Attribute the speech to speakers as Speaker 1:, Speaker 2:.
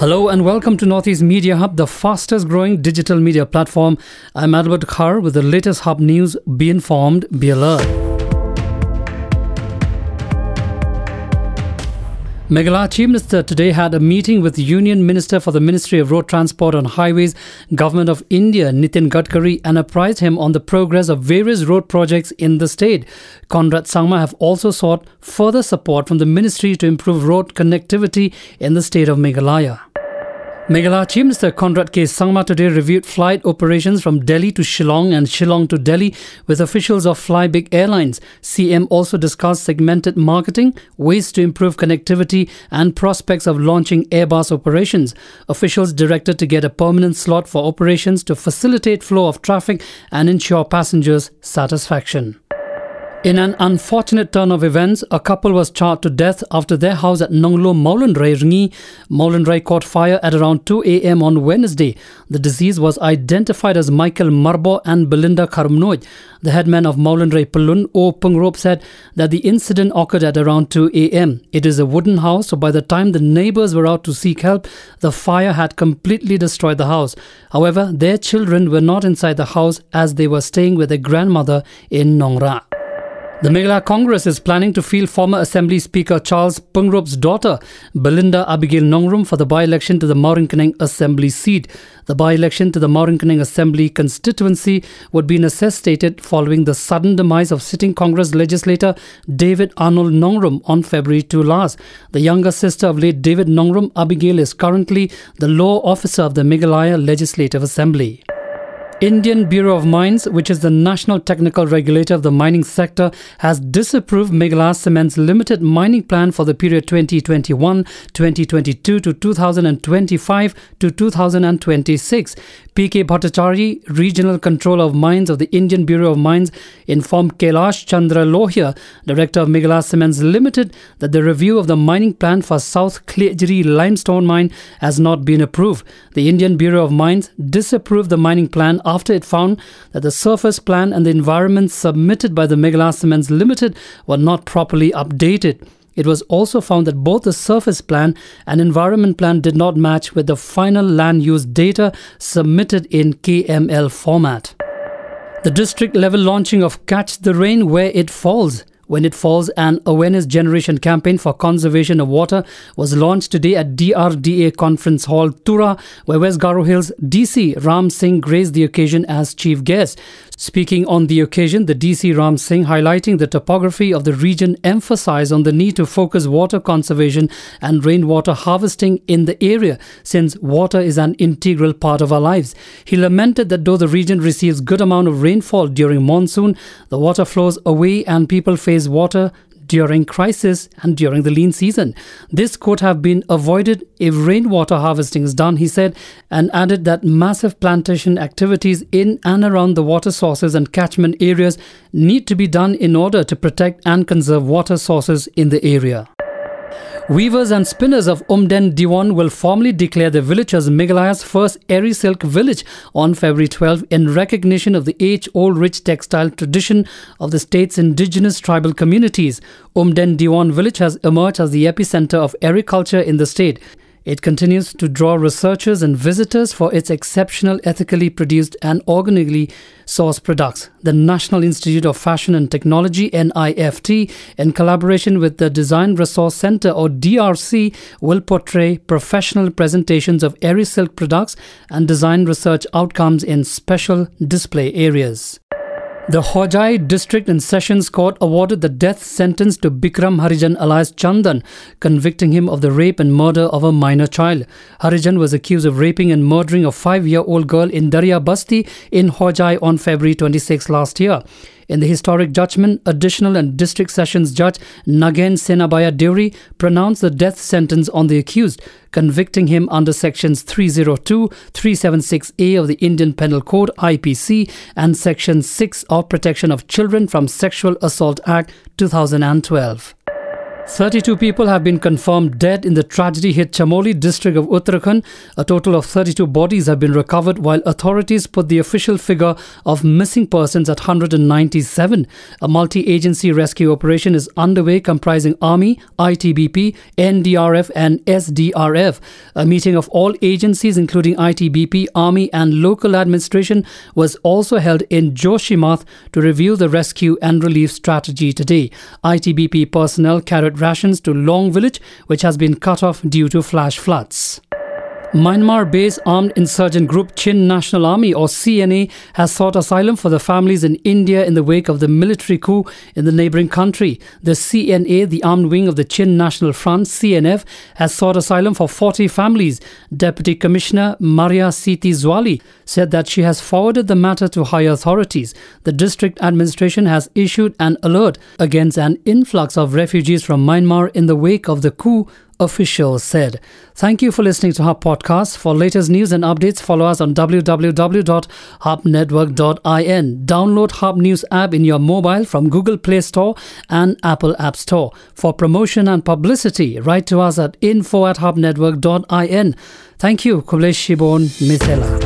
Speaker 1: Hello and welcome to Northeast Media Hub, the fastest growing digital media platform. I'm Albert Khar with the latest Hub news. Be informed, be alert. Meghalaya Chief Minister today had a meeting with Union Minister for the Ministry of Road Transport and Highways, Government of India, Nitin Gadkari, and apprised him on the progress of various road projects in the state. Conrad Sangma have also sought further support from the ministry to improve road connectivity in the state of Meghalaya. Meghalaya Chief Minister Conrad K. Sangma today reviewed flight operations from Delhi to Shillong and Shillong to Delhi with officials of Flybig Airlines. CM also discussed segmented marketing, ways to improve connectivity, and prospects of launching Airbus operations. Officials directed to get a permanent slot for operations to facilitate flow of traffic and ensure passengers' satisfaction. In an unfortunate turn of events, a couple was charged to death after their house at Nonglo Maulanrai Ringi. Maulanrai caught fire at around 2 a.m. on Wednesday. The disease was identified as Michael Marbo and Belinda Karmnoj. The headman of Maulanrai Pulun, O Pungrop, said that the incident occurred at around 2 a.m. It is a wooden house, so by the time the neighbors were out to seek help, the fire had completely destroyed the house. However, their children were not inside the house as they were staying with their grandmother in Nongra. The Meghalaya Congress is planning to field former Assembly Speaker Charles Pyngrope's daughter, Belinda Abigail Nongrum, for the by-election to the Mawryngkneng Assembly seat. The by-election to the Mawryngkneng Assembly constituency would be necessitated following the sudden demise of sitting Congress legislator David Arnold Nongrum on February 2 last. The younger sister of late David Nongrum, Abigail, is currently the law officer of the Meghalaya Legislative Assembly. Indian Bureau of Mines, which is the national technical regulator of the mining sector, has disapproved Meghalaya Cement's limited mining plan for the period 2021-2022 to 2025 to 2026. PK Bhattacharya, Regional Controller of Mines of the Indian Bureau of Mines, informed Kailash Chandra Lohia, Director of Meghalaya Cements Limited, that the review of the mining plan for South Klejri limestone mine has not been approved. The Indian Bureau of Mines disapproved the mining plan after it found that the surface plan and the environment submitted by the Meghalaya Cements Limited were not properly updated. It was also found that both the surface plan and environment plan did not match with the final land use data submitted in KML format. The district level launching of Catch the Rain Where It Falls when it falls, an awareness generation campaign for conservation of water was launched today at DRDA Conference Hall, Tura, where West Garo Hills DC Ram Singh graced the occasion as chief guest. Speaking on the occasion, the DC Ram Singh, highlighting the topography of the region, emphasized on the need to focus water conservation and rainwater harvesting in the area, since water is an integral part of our lives. He lamented that though the region receives good amount of rainfall during monsoon, the water flows away and people face water during crisis and during the lean season. This could have been avoided if rainwater harvesting is done, he said, and added that massive plantation activities in and around the water sources and catchment areas need to be done in order to protect and conserve water sources in the area. Weavers and spinners of Umden Diwon will formally declare the village as Meghalaya's first Eri Silk village on February 12 in recognition of the age-old rich textile tradition of the state's indigenous tribal communities. Umden Diwon village has emerged as the epicenter of Eri culture in the state. It continues to draw researchers and visitors for its exceptional ethically produced and organically sourced products. The National Institute of Fashion and Technology NIFT in collaboration with the Design Resource Center or DRC will portray professional presentations of Eri Silk products and design research outcomes in special display areas. The Hojai District and Sessions Court awarded the death sentence to Bikram Harijan alias Chandan, convicting him of the rape and murder of a minor child. Harijan was accused of raping and murdering a five-year-old girl in Darya Basti in Hojai on February 26 last year. In the historic judgment, additional and district sessions judge Nagen Senabaya Deuri pronounced the death sentence on the accused, convicting him under sections 302, 376A of the Indian Penal Code IPC and section 6 of Protection of Children from Sexual Assault Act 2012. 32 people have been confirmed dead in the tragedy hit Chamoli district of Uttarakhand. A total of 32 bodies have been recovered while authorities put the official figure of missing persons at 197. A multi-agency rescue operation is underway comprising Army, ITBP, NDRF and SDRF. A meeting of all agencies including ITBP, Army and local administration was also held in Joshimath to review the rescue and relief strategy today. ITBP personnel carried rations to Long Village, which has been cut off due to flash floods. Myanmar based armed insurgent group Chin National Army or CNA has sought asylum for the families in India in the wake of the military coup in the neighboring country. The CNA, the armed wing of the Chin National Front CNF, has sought asylum for 40 families. Deputy Commissioner Maria CT Zuali said that she has forwarded the matter to higher authorities. The district administration has issued an alert against an influx of refugees from Myanmar in the wake of the coup officials said. Thank you for listening to Hub Podcast. For latest news and updates, follow us on www.hubnetwork.in. Download Hub News app in your mobile from Google Play Store and Apple App Store. For promotion and publicity, write to us at info at hubnetwork.in. Thank you, Kulesh Shibon Misela.